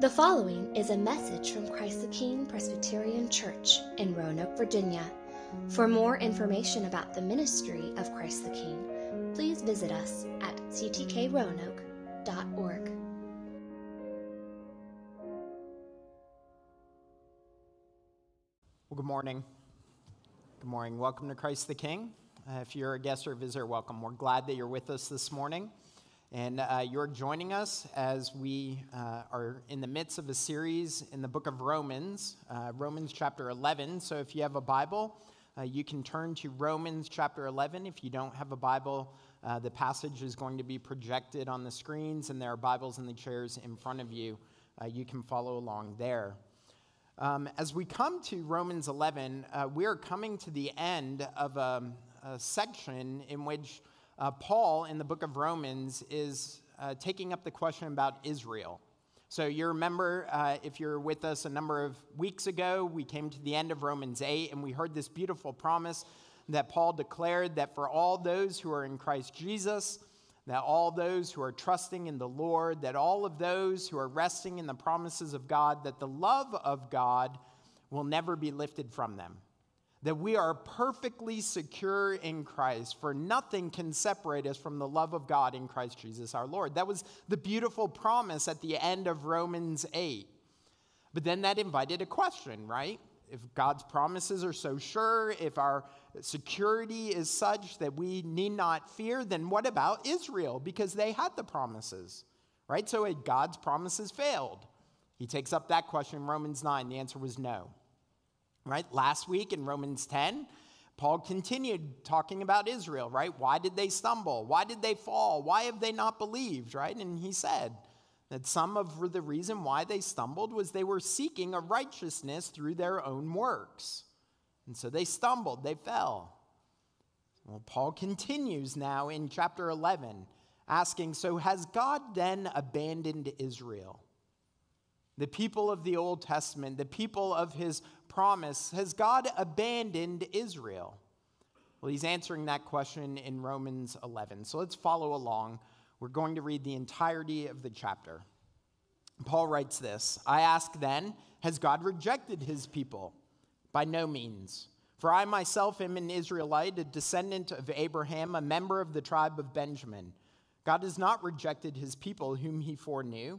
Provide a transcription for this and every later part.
The following is a message from Christ the King Presbyterian Church in Roanoke, Virginia. For more information about the ministry of Christ the King, please visit us at ctkroanoke.org. Well, good morning. Good morning. Welcome to Christ the King. Uh, if you're a guest or a visitor, welcome. We're glad that you're with us this morning. And uh, you're joining us as we uh, are in the midst of a series in the book of Romans, uh, Romans chapter 11. So if you have a Bible, uh, you can turn to Romans chapter 11. If you don't have a Bible, uh, the passage is going to be projected on the screens, and there are Bibles in the chairs in front of you. Uh, you can follow along there. Um, as we come to Romans 11, we are coming to the end of a, a section in which uh, Paul in the book of Romans is uh, taking up the question about Israel. So you remember, uh, if you're with us a number of weeks ago, we came to the end of Romans 8 and we heard this beautiful promise that Paul declared that for all those who are in Christ Jesus, that all those who are trusting in the Lord, that all of those who are resting in the promises of God, that the love of God will never be lifted from them that we are perfectly secure in Christ, for nothing can separate us from the love of God in Christ Jesus our Lord. That was the beautiful promise at the end of Romans 8. But then that invited a question, right? If God's promises are so sure, if our security is such that we need not fear, then what about Israel? Because they had the promises, right? So God's promises failed. He takes up that question in Romans 9. The answer was no. Right? Last week in Romans 10, Paul continued talking about Israel, right? Why did they stumble? Why did they fall? Why have they not believed, right? And he said that some of the reason why they stumbled was they were seeking a righteousness through their own works. And so they stumbled, they fell. Well, Paul continues now in chapter 11, asking So has God then abandoned Israel? The people of the Old Testament, the people of his promise, has God abandoned Israel? Well, he's answering that question in Romans 11. So let's follow along. We're going to read the entirety of the chapter. Paul writes this I ask then, has God rejected his people? By no means. For I myself am an Israelite, a descendant of Abraham, a member of the tribe of Benjamin. God has not rejected his people whom he foreknew.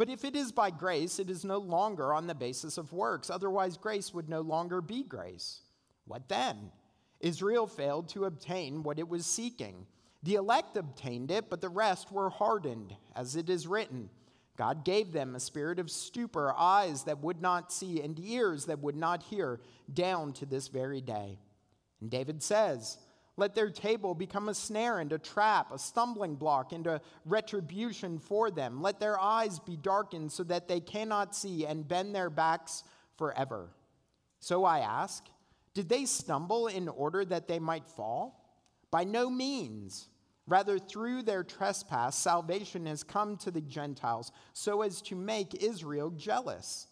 But if it is by grace, it is no longer on the basis of works. Otherwise, grace would no longer be grace. What then? Israel failed to obtain what it was seeking. The elect obtained it, but the rest were hardened, as it is written. God gave them a spirit of stupor, eyes that would not see, and ears that would not hear, down to this very day. And David says, let their table become a snare and a trap, a stumbling block and a retribution for them. Let their eyes be darkened so that they cannot see and bend their backs forever. So I ask, did they stumble in order that they might fall? By no means. Rather, through their trespass, salvation has come to the Gentiles so as to make Israel jealous.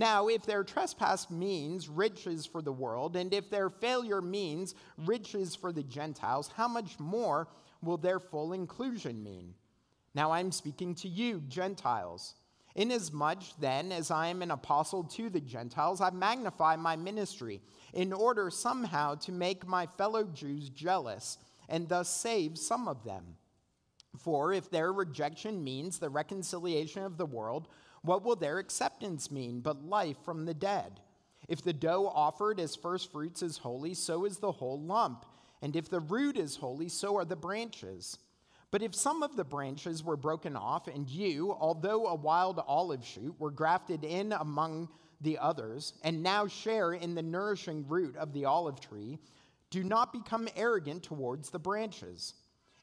Now, if their trespass means riches for the world, and if their failure means riches for the Gentiles, how much more will their full inclusion mean? Now I'm speaking to you, Gentiles. Inasmuch then as I am an apostle to the Gentiles, I magnify my ministry in order somehow to make my fellow Jews jealous and thus save some of them. For if their rejection means the reconciliation of the world, what will their acceptance mean but life from the dead? If the dough offered as first fruits is holy, so is the whole lump. And if the root is holy, so are the branches. But if some of the branches were broken off, and you, although a wild olive shoot, were grafted in among the others, and now share in the nourishing root of the olive tree, do not become arrogant towards the branches.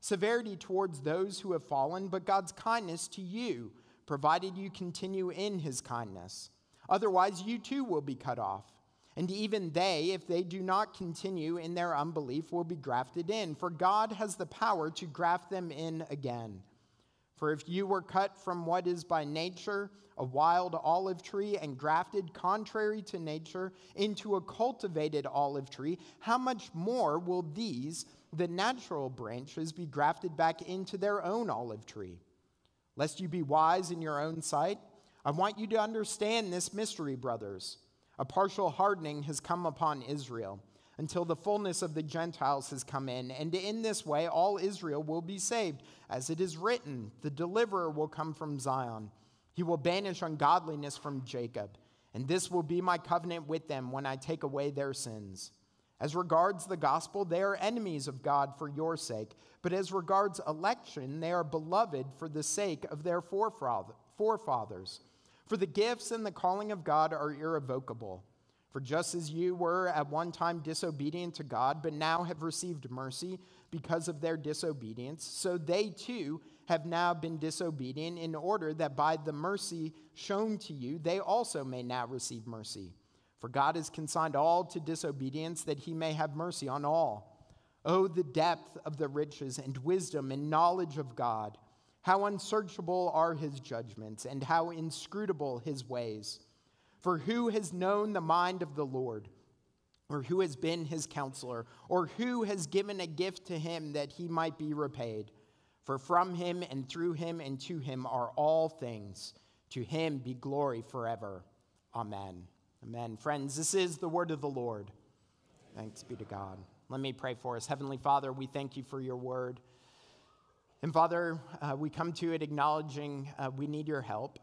severity towards those who have fallen, but God's kindness to you, provided you continue in his kindness. Otherwise, you too will be cut off. And even they, if they do not continue in their unbelief, will be grafted in, for God has the power to graft them in again. For if you were cut from what is by nature a wild olive tree and grafted contrary to nature into a cultivated olive tree, how much more will these, the natural branches, be grafted back into their own olive tree? Lest you be wise in your own sight, I want you to understand this mystery, brothers. A partial hardening has come upon Israel until the fullness of the Gentiles has come in, and in this way all Israel will be saved. As it is written, the deliverer will come from Zion. He will banish ungodliness from Jacob, and this will be my covenant with them when I take away their sins. As regards the gospel, they are enemies of God for your sake, but as regards election, they are beloved for the sake of their forefathers. For the gifts and the calling of God are irrevocable. For just as you were at one time disobedient to God, but now have received mercy because of their disobedience, so they too have now been disobedient, in order that by the mercy shown to you, they also may now receive mercy. For God has consigned all to disobedience, that he may have mercy on all. Oh, the depth of the riches and wisdom and knowledge of God! How unsearchable are his judgments, and how inscrutable his ways. For who has known the mind of the Lord? Or who has been his counselor? Or who has given a gift to him that he might be repaid? For from him and through him and to him are all things. To him be glory forever. Amen. Amen. Friends, this is the word of the Lord. Thanks be to God. Let me pray for us. Heavenly Father, we thank you for your word. And Father, uh, we come to it acknowledging uh, we need your help.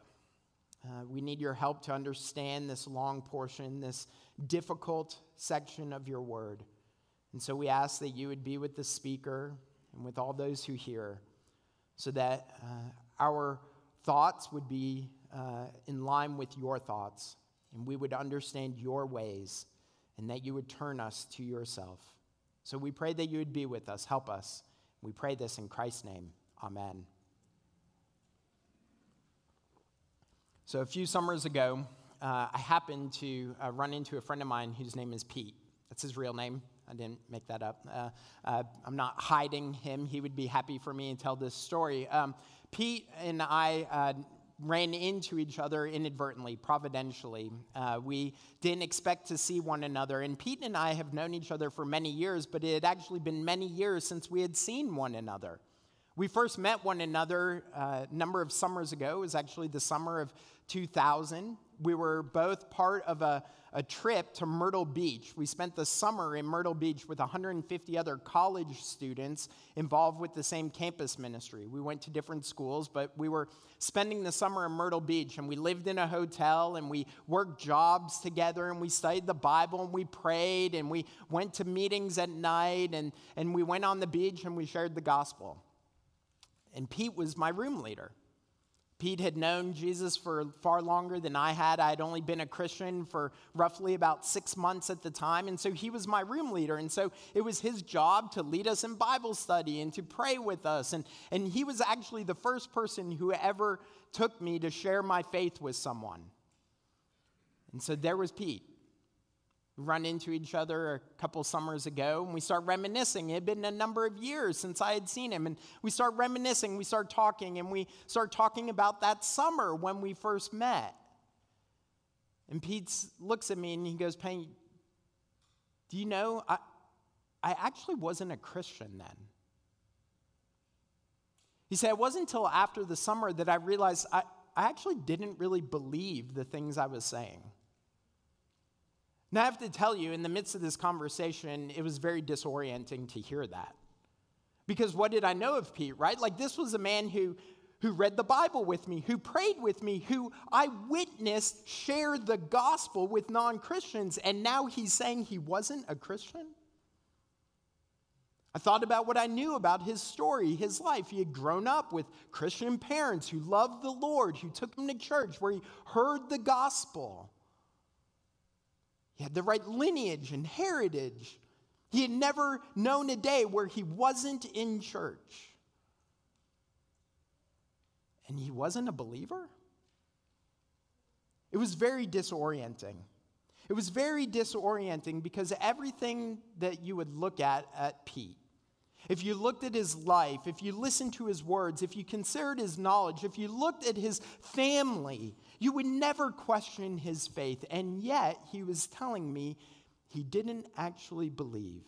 Uh, we need your help to understand this long portion, this difficult section of your word. And so we ask that you would be with the speaker and with all those who hear, so that uh, our thoughts would be uh, in line with your thoughts, and we would understand your ways, and that you would turn us to yourself. So we pray that you would be with us, help us. We pray this in Christ's name. Amen. So, a few summers ago, uh, I happened to uh, run into a friend of mine whose name is Pete. That's his real name. I didn't make that up. Uh, uh I'm not hiding him. He would be happy for me to tell this story. Um, Pete and I uh, ran into each other inadvertently, providentially. Uh, we didn't expect to see one another. And Pete and I have known each other for many years, but it had actually been many years since we had seen one another. We first met one another uh, a number of summers ago. It was actually the summer of 2000. We were both part of a, a trip to Myrtle Beach. We spent the summer in Myrtle Beach with 150 other college students involved with the same campus ministry. We went to different schools, but we were spending the summer in Myrtle Beach and we lived in a hotel and we worked jobs together and we studied the Bible and we prayed and we went to meetings at night and, and we went on the beach and we shared the gospel and Pete was my room leader. Pete had known Jesus for far longer than I had. I had only been a Christian for roughly about six months at the time. And so he was my room leader. And so it was his job to lead us in Bible study and to pray with us. And, and he was actually the first person who ever took me to share my faith with someone. And so there was Pete. Run into each other a couple summers ago and we start reminiscing. It had been a number of years since I had seen him. And we start reminiscing, we start talking, and we start talking about that summer when we first met. And Pete looks at me and he goes, Payne, do you know, I, I actually wasn't a Christian then. He said, It wasn't until after the summer that I realized I, I actually didn't really believe the things I was saying. Now, I have to tell you, in the midst of this conversation, it was very disorienting to hear that. Because what did I know of Pete, right? Like, this was a man who, who read the Bible with me, who prayed with me, who I witnessed share the gospel with non Christians, and now he's saying he wasn't a Christian? I thought about what I knew about his story, his life. He had grown up with Christian parents who loved the Lord, who took him to church, where he heard the gospel. He had the right lineage and heritage. He had never known a day where he wasn't in church. And he wasn't a believer? It was very disorienting. It was very disorienting because everything that you would look at at Pete, if you looked at his life, if you listened to his words, if you considered his knowledge, if you looked at his family, you would never question his faith. And yet, he was telling me he didn't actually believe.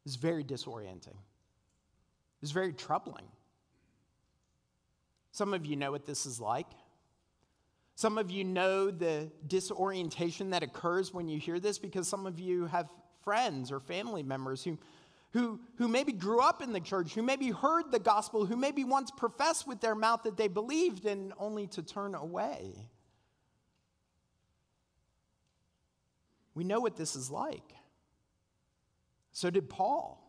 It was very disorienting. It was very troubling. Some of you know what this is like. Some of you know the disorientation that occurs when you hear this because some of you have friends or family members who, who, who maybe grew up in the church, who maybe heard the gospel, who maybe once professed with their mouth that they believed and only to turn away. We know what this is like. So did Paul.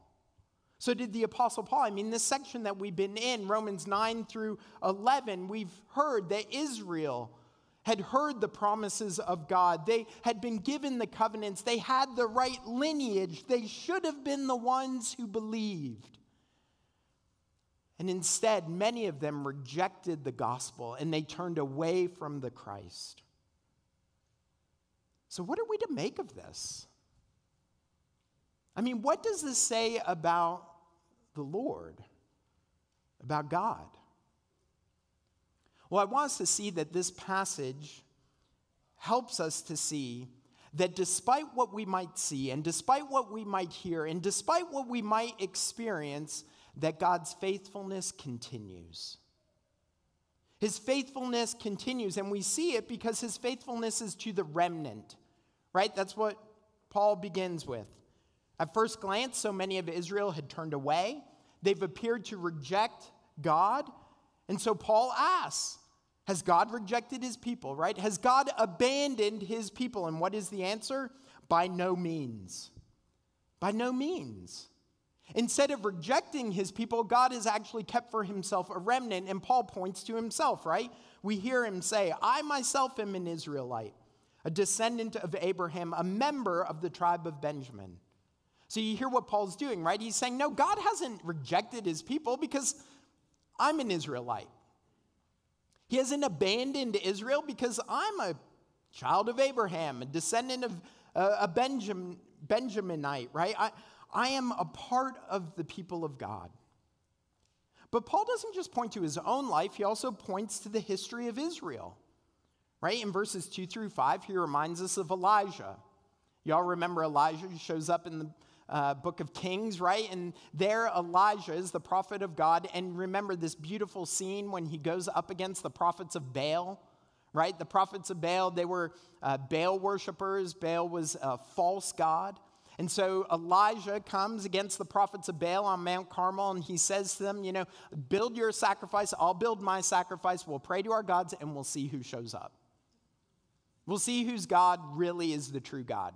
So did the Apostle Paul. I mean, this section that we've been in, Romans 9 through 11, we've heard that Israel had heard the promises of God. They had been given the covenants. They had the right lineage. They should have been the ones who believed. And instead, many of them rejected the gospel and they turned away from the Christ. So, what are we to make of this? I mean, what does this say about the Lord, about God? Well, I want us to see that this passage helps us to see that despite what we might see and despite what we might hear and despite what we might experience, that God's faithfulness continues. His faithfulness continues, and we see it because his faithfulness is to the remnant, right? That's what Paul begins with. At first glance, so many of Israel had turned away. They've appeared to reject God. And so Paul asks, has God rejected his people, right? Has God abandoned his people? And what is the answer? By no means. By no means. Instead of rejecting his people, God has actually kept for himself a remnant, and Paul points to himself, right? We hear him say, I myself am an Israelite, a descendant of Abraham, a member of the tribe of Benjamin. So you hear what Paul's doing, right? He's saying, No, God hasn't rejected his people because I'm an Israelite. He hasn't abandoned Israel because I'm a child of Abraham, a descendant of uh, a Benjamin, Benjaminite, right? I, I am a part of the people of God. But Paul doesn't just point to his own life, he also points to the history of Israel. Right? In verses 2 through 5, he reminds us of Elijah. Y'all remember Elijah? Shows up in the uh, book of Kings, right? And there Elijah is the prophet of God. And remember this beautiful scene when he goes up against the prophets of Baal, right? The prophets of Baal, they were uh, Baal worshippers. Baal was a false god. And so Elijah comes against the prophets of Baal on Mount Carmel and he says to them, You know, build your sacrifice, I'll build my sacrifice, we'll pray to our gods, and we'll see who shows up. We'll see whose God really is the true God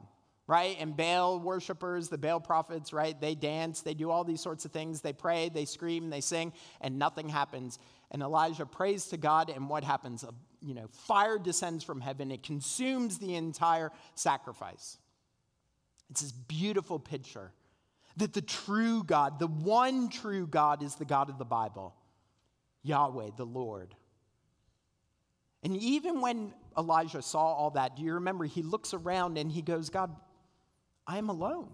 right? And Baal worshippers, the Baal prophets, right? They dance, they do all these sorts of things. They pray, they scream, they sing, and nothing happens. And Elijah prays to God, and what happens? A, you know, fire descends from heaven. It consumes the entire sacrifice. It's this beautiful picture that the true God, the one true God, is the God of the Bible, Yahweh, the Lord. And even when Elijah saw all that, do you remember he looks around and he goes, God, I am alone.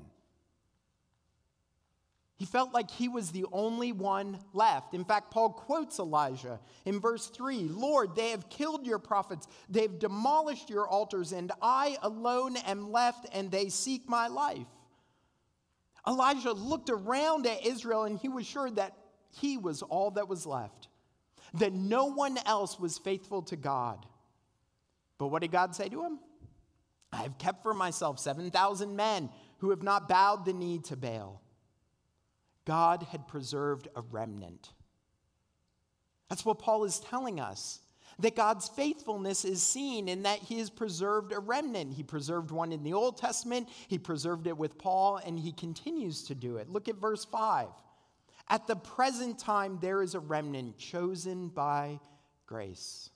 He felt like he was the only one left. In fact, Paul quotes Elijah in verse 3 Lord, they have killed your prophets, they've demolished your altars, and I alone am left, and they seek my life. Elijah looked around at Israel, and he was sure that he was all that was left, that no one else was faithful to God. But what did God say to him? I have kept for myself 7,000 men who have not bowed the knee to Baal. God had preserved a remnant. That's what Paul is telling us. That God's faithfulness is seen in that he has preserved a remnant. He preserved one in the Old Testament, he preserved it with Paul, and he continues to do it. Look at verse 5. At the present time, there is a remnant chosen by grace.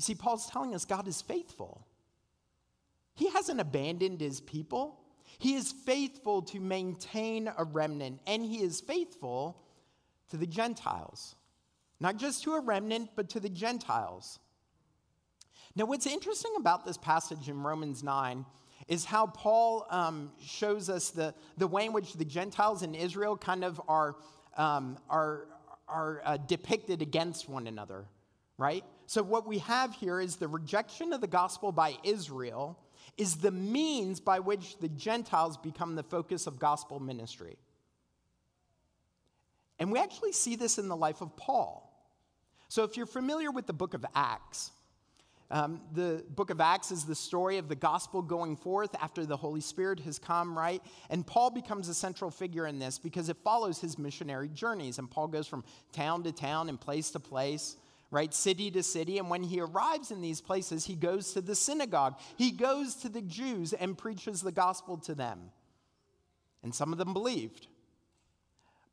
You see, Paul's telling us God is faithful. He hasn't abandoned his people. He is faithful to maintain a remnant, and he is faithful to the Gentiles. Not just to a remnant, but to the Gentiles. Now, what's interesting about this passage in Romans 9 is how Paul um, shows us the, the way in which the Gentiles in Israel kind of are, um, are, are uh, depicted against one another, right? So, what we have here is the rejection of the gospel by Israel is the means by which the Gentiles become the focus of gospel ministry. And we actually see this in the life of Paul. So, if you're familiar with the book of Acts, um, the book of Acts is the story of the gospel going forth after the Holy Spirit has come, right? And Paul becomes a central figure in this because it follows his missionary journeys. And Paul goes from town to town and place to place, right? City to city. And when he arrives in these places, he goes to the synagogue, he goes to the Jews and preaches the gospel to them. And some of them believed,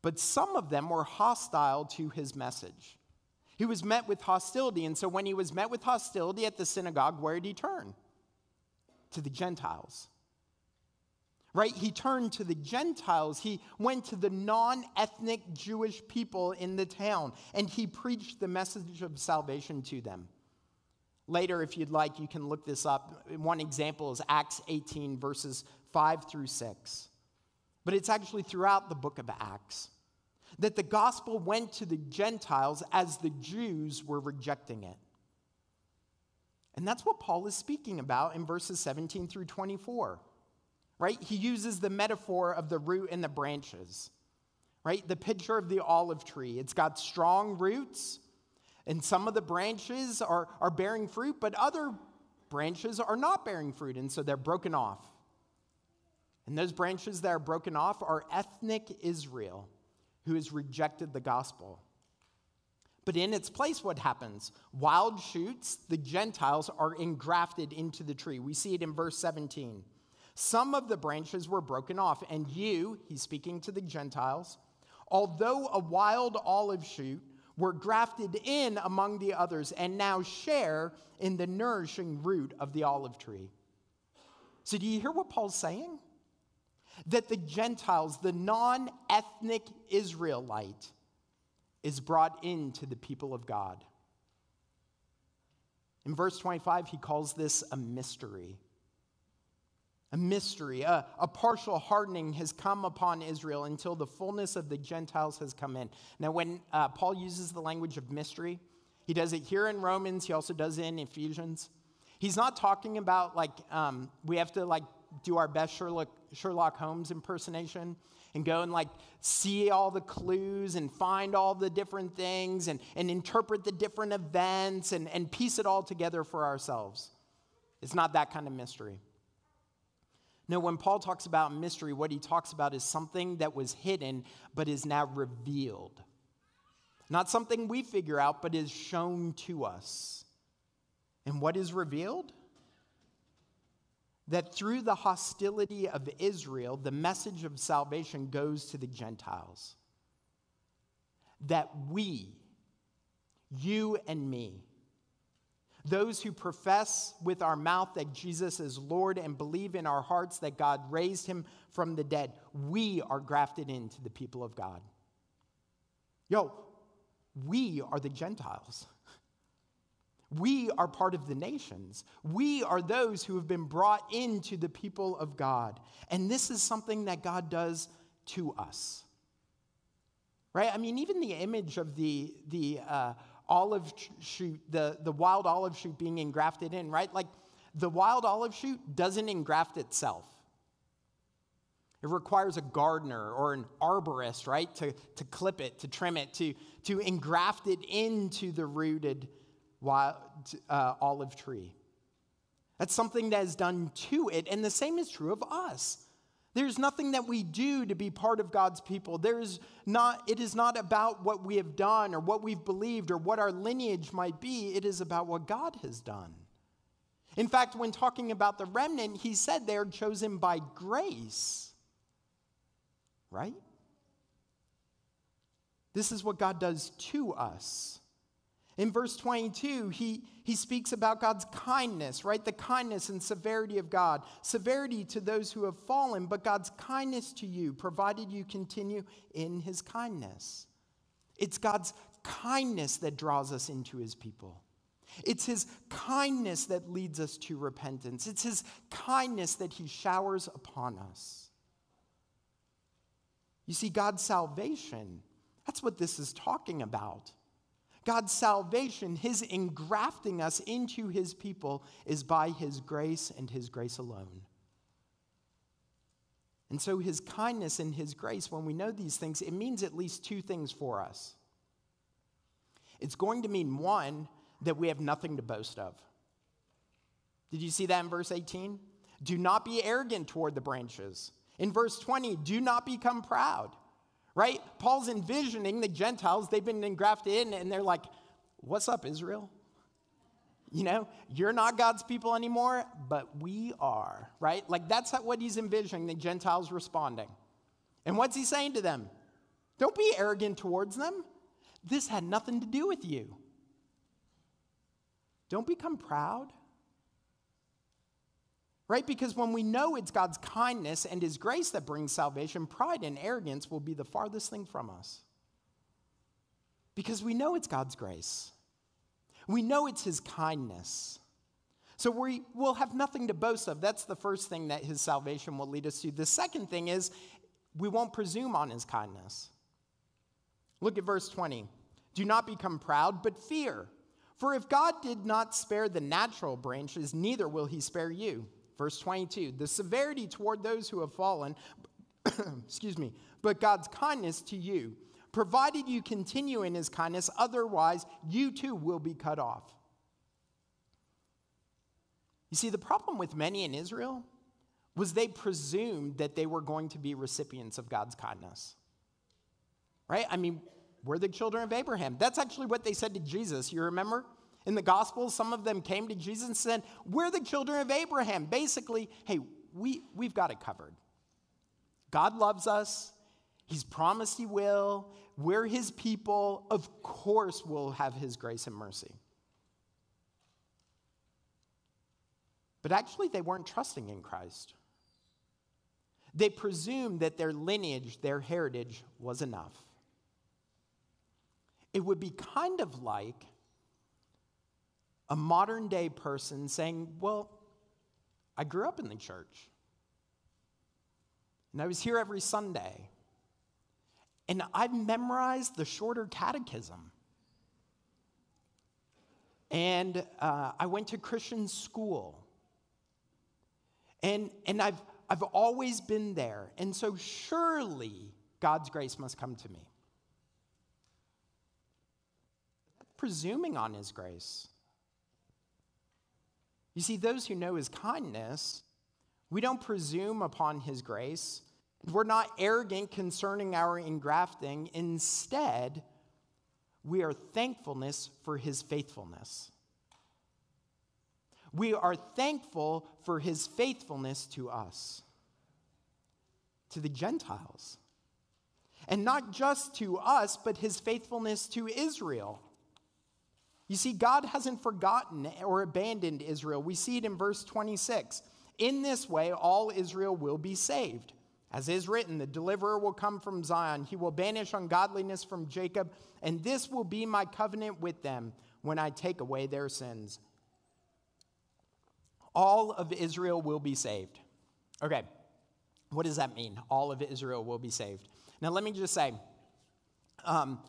but some of them were hostile to his message. He was met with hostility. And so when he was met with hostility at the synagogue, where did he turn? To the Gentiles. Right? He turned to the Gentiles. He went to the non ethnic Jewish people in the town and he preached the message of salvation to them. Later, if you'd like, you can look this up. One example is Acts 18, verses 5 through 6. But it's actually throughout the book of Acts that the gospel went to the Gentiles as the Jews were rejecting it. And that's what Paul is speaking about in verses 17 through 24, right? He uses the metaphor of the root and the branches, right? The picture of the olive tree. It's got strong roots, and some of the branches are, are bearing fruit, but other branches are not bearing fruit, and so they're broken off. And those branches that are broken off are ethnic Israel who has rejected the gospel. But in its place, what happens? Wild shoots, the Gentiles, are engrafted into the tree. We see it in verse 17. Some of the branches were broken off, and you, he's speaking to the Gentiles, although a wild olive shoot, were grafted in among the others and now share in the nourishing root of the olive tree. So, do you hear what Paul's saying? that the Gentiles, the non ethnic Israelite, is brought into the people of God. In verse 25, he calls this a mystery. A mystery, a, a, partial hardening has come upon Israel until the fullness of the Gentiles has come in. Now, when uh, Paul uses the language of mystery, he does it here in Romans, he also does it in Ephesians. He's not talking about like um, we have to like do our best Sherlock, Sherlock Holmes impersonation and go and like see all the clues and find all the different things and, and interpret the different events and, and piece it all together for ourselves. It's not that kind of mystery. No, when Paul talks about mystery, what he talks about is something that was hidden but is now revealed. Not something we figure out, but is shown to us. And what is revealed? that through the hostility of Israel, the message of salvation goes to the Gentiles. That we, you and me, those who profess with our mouth that Jesus is Lord and believe in our hearts that God raised him from the dead, we are grafted into the people of God. Yo, we are the Gentiles. We are part of the nations. We are those who have been brought into the people of God. And this is something that God does to us. Right? I mean, even the image of the, the uh, olive shoot, the, the wild olive shoot being engrafted in, right? Like the wild olive shoot doesn't engraft itself. It requires a gardener or an arborist, right, to, to clip it, to trim it, to, to engraft it into the rooted wild, uh, olive tree. That's something that is done to it. And the same is true of us. There's nothing that we do to be part of God's people. There's not, it is not about what we have done or what we've believed or what our lineage might be. It is about what God has done. In fact, when talking about the remnant, he said they are chosen by grace. Right? This is what God does to us. In verse 22, he, he speaks about God's kindness, right? The kindness and severity of God. Severity to those who have fallen, but God's kindness to you, provided you continue in his kindness. It's God's kindness that draws us into his people. It's his kindness that leads us to repentance. It's his kindness that he showers upon us. You see, God's salvation, that's what this is talking about. God's salvation, his engrafting us into his people, is by his grace and his grace alone. And so, his kindness and his grace, when we know these things, it means at least two things for us. It's going to mean, one, that we have nothing to boast of. Did you see that in verse 18? Do not be arrogant toward the branches. In verse 20, do not become proud right? Paul's envisioning the Gentiles, they've been engrafted in, and they're like, What's up, Israel? You know, you're not God's people anymore, but we are, right? Like that's what he's envisioning, the Gentiles responding. And what's he saying to them? Don't be arrogant towards them. This had nothing to do with you. Don't become proud right? Because when we know it's God's kindness and His grace that brings salvation, pride and arrogance will be the farthest thing from us. Because we know it's God's grace, we know it's His kindness. So we will have nothing to boast of. That's the first thing that His salvation will lead us to. The second thing is we won't presume on His kindness. Look at verse 20. Do not become proud, but fear. For if God did not spare the natural branches, neither will he spare you. Verse 22 the severity toward those who have fallen, excuse me, but God's kindness to you, provided you continue in his kindness, otherwise you too will be cut off. You see, the problem with many in Israel was they presumed that they were going to be recipients of God's kindness. Right? I mean, we're the children of Abraham. That's actually what they said to Jesus. You remember? In the Gospels, some of them came to Jesus and said, We're the children of Abraham. Basically, hey, we, we've got it covered. God loves us. He's promised He will. We're His people. Of course, we'll have His grace and mercy. But actually, they weren't trusting in Christ. They presumed that their lineage, their heritage, was enough. It would be kind of like a modern day person saying, Well, I grew up in the church. And I was here every Sunday. And I've memorized the shorter catechism. And uh, I went to Christian school. And, and I've, I've always been there. And so surely God's grace must come to me. Presuming on his grace. You see, those who know his kindness, we don't presume upon his grace. We're not arrogant concerning our engrafting. Instead, we are thankfulness for his faithfulness. We are thankful for his faithfulness to us, to the Gentiles. And not just to us, but his faithfulness to Israel. You see, God hasn't forgotten or abandoned Israel. We see it in verse 26. In this way, all Israel will be saved. As is written, the deliverer will come from Zion. He will banish ungodliness from Jacob, and this will be my covenant with them when I take away their sins. All of Israel will be saved. Okay, what does that mean? All of Israel will be saved. Now, let me just say, um,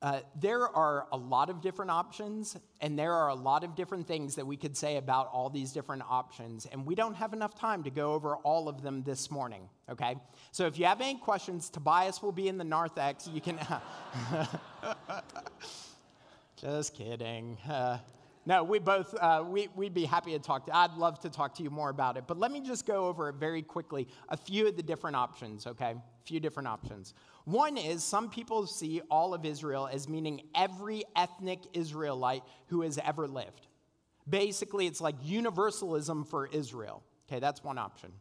uh, there are a lot of different options, and there are a lot of different things that we could say about all these different options, and we don't have enough time to go over all of them this morning, okay? So if you have any questions, Tobias will be in the narthex. You can. Just kidding. Uh, no, we both, uh, we, we'd be happy to talk to I'd love to talk to you more about it. But let me just go over it very quickly a few of the different options, okay? A few different options. One is some people see all of Israel as meaning every ethnic Israelite who has ever lived. Basically, it's like universalism for Israel. Okay, that's one option.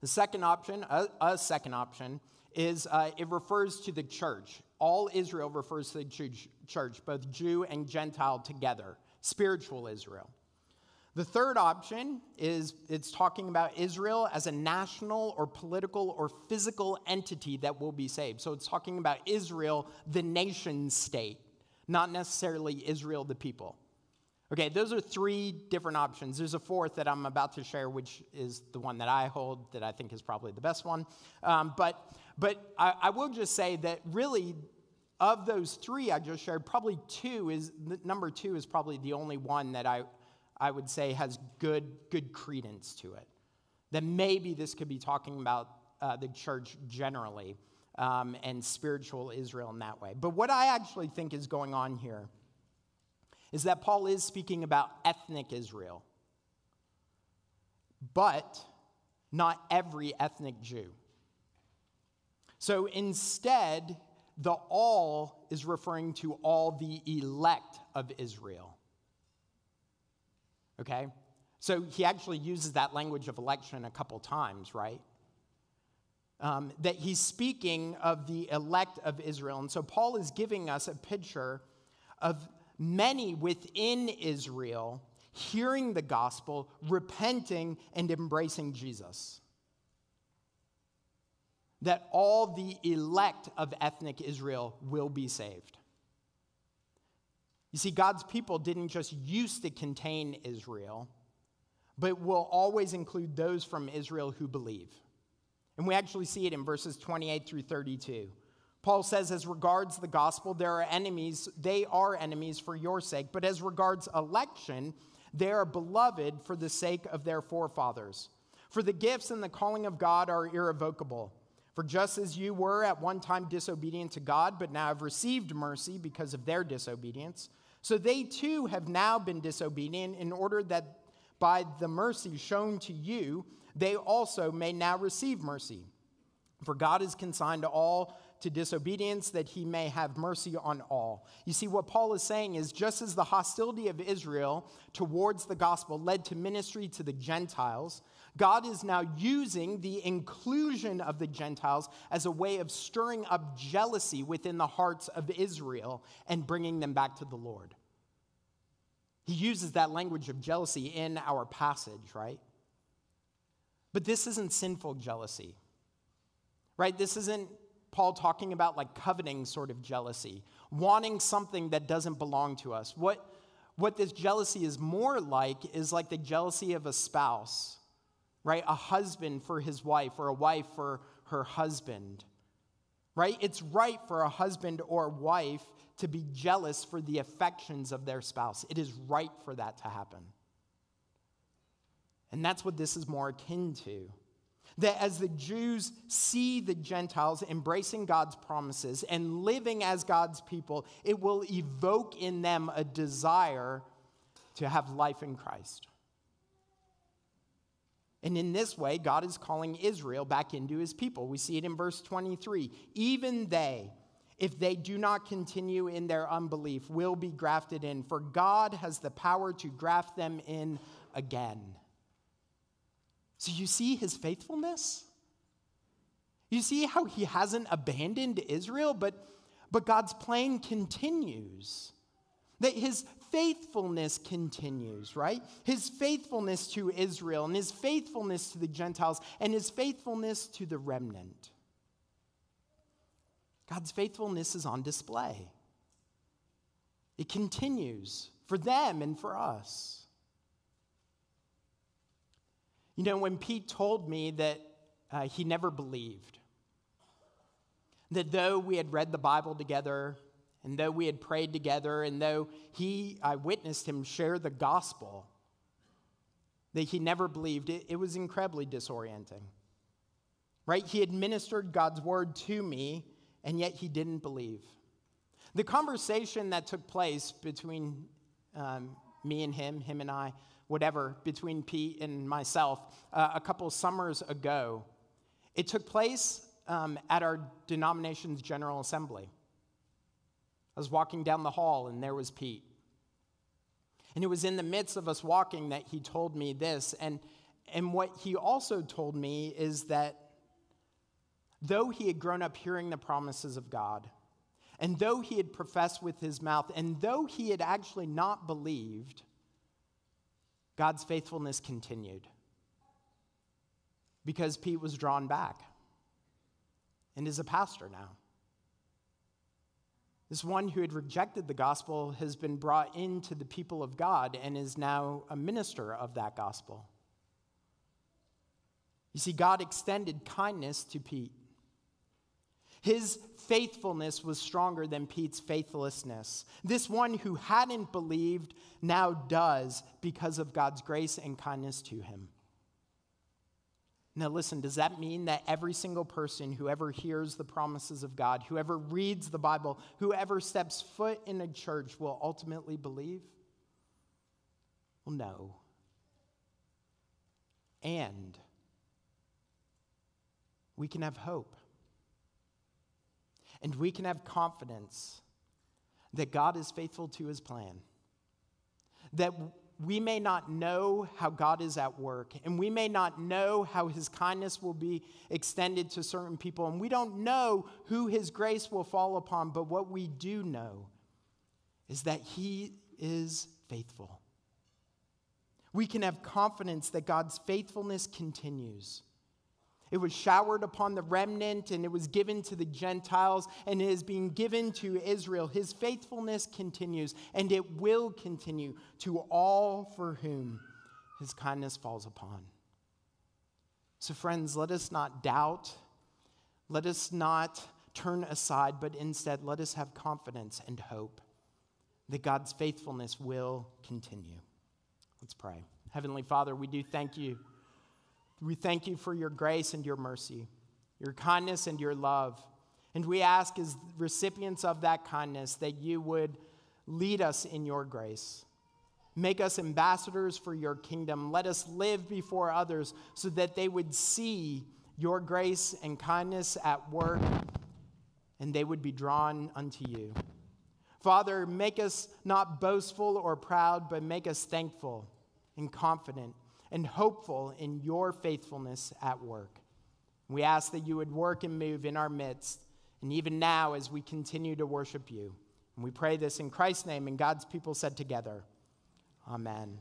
The second option, a, a second option, is uh, it refers to the church. All Israel refers to the church, both Jew and Gentile together, spiritual Israel. The third option is it's talking about Israel as a national or political or physical entity that will be saved. So it's talking about Israel, the nation state, not necessarily Israel, the people. Okay, those are three different options. There's a fourth that I'm about to share, which is the one that I hold, that I think is probably the best one. Um, but but I, I, will just say that really, of those three I just shared, probably two is number two is probably the only one that I I would say has good good credence to it. That maybe this could be talking about uh, the church generally um, and spiritual Israel in that way. But what I actually think is going on here is that Paul is speaking about ethnic Israel, but not every ethnic Jew. So instead, the all is referring to all the elect of Israel. Okay? So he actually uses that language of election a couple times, right? Um, that he's speaking of the elect of Israel. And so Paul is giving us a picture of many within Israel hearing the gospel, repenting, and embracing Jesus. That all the elect of ethnic Israel will be saved. You see, God's people didn't just used to contain Israel, but will always include those from Israel who believe. And we actually see it in verses 28 through 32. Paul says, as regards the gospel, there are enemies, they are enemies for your sake, but as regards election, they are beloved for the sake of their forefathers. For the gifts and the calling of God are irrevocable. For just as you were at one time disobedient to God, but now have received mercy because of their disobedience, so they too have now been disobedient in order that by the mercy shown to you, they also may now receive mercy. For God is consigned to all to disobedience, that he may have mercy on all. You see, what Paul is saying is just as the hostility of Israel towards the gospel led to ministry to the Gentiles, God is now using the inclusion of the Gentiles as a way of stirring up jealousy within the hearts of Israel and bringing them back to the Lord. He uses that language of jealousy in our passage, right? But this isn't sinful jealousy, right? This isn't Paul talking about like coveting sort of jealousy, wanting something that doesn't belong to us. What, what this jealousy is more like is like the jealousy of a spouse, right? A husband for his wife or a wife for her husband, right? It's right for a husband or wife to be jealous for the affections of their spouse. It is right for that to happen. And that's what this is more akin to. That as the Jews see the Gentiles embracing God's promises and living as God's people, it will evoke in them a desire to have life in Christ. And in this way, God is calling Israel back into his people. We see it in verse 23. Even they, if they do not continue in their unbelief, will be grafted in, for God has the power to graft them in again. So you see his faithfulness? You see how he hasn't abandoned Israel, but, but God's plan continues. That his faithfulness continues, right? His faithfulness to Israel, and his faithfulness to the Gentiles, and his faithfulness to the remnant. God's faithfulness is on display. It continues for them and for us. You know, when Pete told me that uh, he never believed, that though we had read the Bible together, and though we had prayed together, and though he, I witnessed him share the gospel, that he never believed, it, it was incredibly disorienting. Right? He administered God's word to me, and yet he didn't believe. The conversation that took place between um, me and him, him and I, whatever, between Pete and myself, uh, a couple summers ago. It took place um, at our denomination's General Assembly. I was walking down the hall, and there was Pete. And it was in the midst of us walking that he told me this. And, and what he also told me is that though he had grown up hearing the promises of God, and though he had professed with his mouth, and though he had actually not believed, God's faithfulness continued because Pete was drawn back and is a pastor now. This one who had rejected the gospel has been brought into the people of God and is now a minister of that gospel. You see, God extended kindness to Pete. His faithfulness was stronger than Pete's faithlessness. This one who hadn't believed now does because of God's grace and kindness to him. Now, listen, does that mean that every single person who ever hears the promises of God, whoever reads the Bible, whoever steps foot in a church will ultimately believe? Well, no. And we can have hope. And we can have confidence that God is faithful to his plan. That we may not know how God is at work, and we may not know how his kindness will be extended to certain people, and we don't know who his grace will fall upon, but what we do know is that he is faithful. We can have confidence that God's faithfulness continues. It was showered upon the remnant and it was given to the Gentiles and it is being given to Israel. His faithfulness continues and it will continue to all for whom his kindness falls upon. So, friends, let us not doubt, let us not turn aside, but instead let us have confidence and hope that God's faithfulness will continue. Let's pray. Heavenly Father, we do thank you. We thank you for your grace and your mercy, your kindness and your love. And we ask, as recipients of that kindness, that you would lead us in your grace. Make us ambassadors for your kingdom. Let us live before others so that they would see your grace and kindness at work and they would be drawn unto you. Father, make us not boastful or proud, but make us thankful and confident and hopeful in your faithfulness at work. We ask that you would work and move in our midst, and even now as we continue to worship you. And we pray this in Christ's name, and God's people said together, Amen.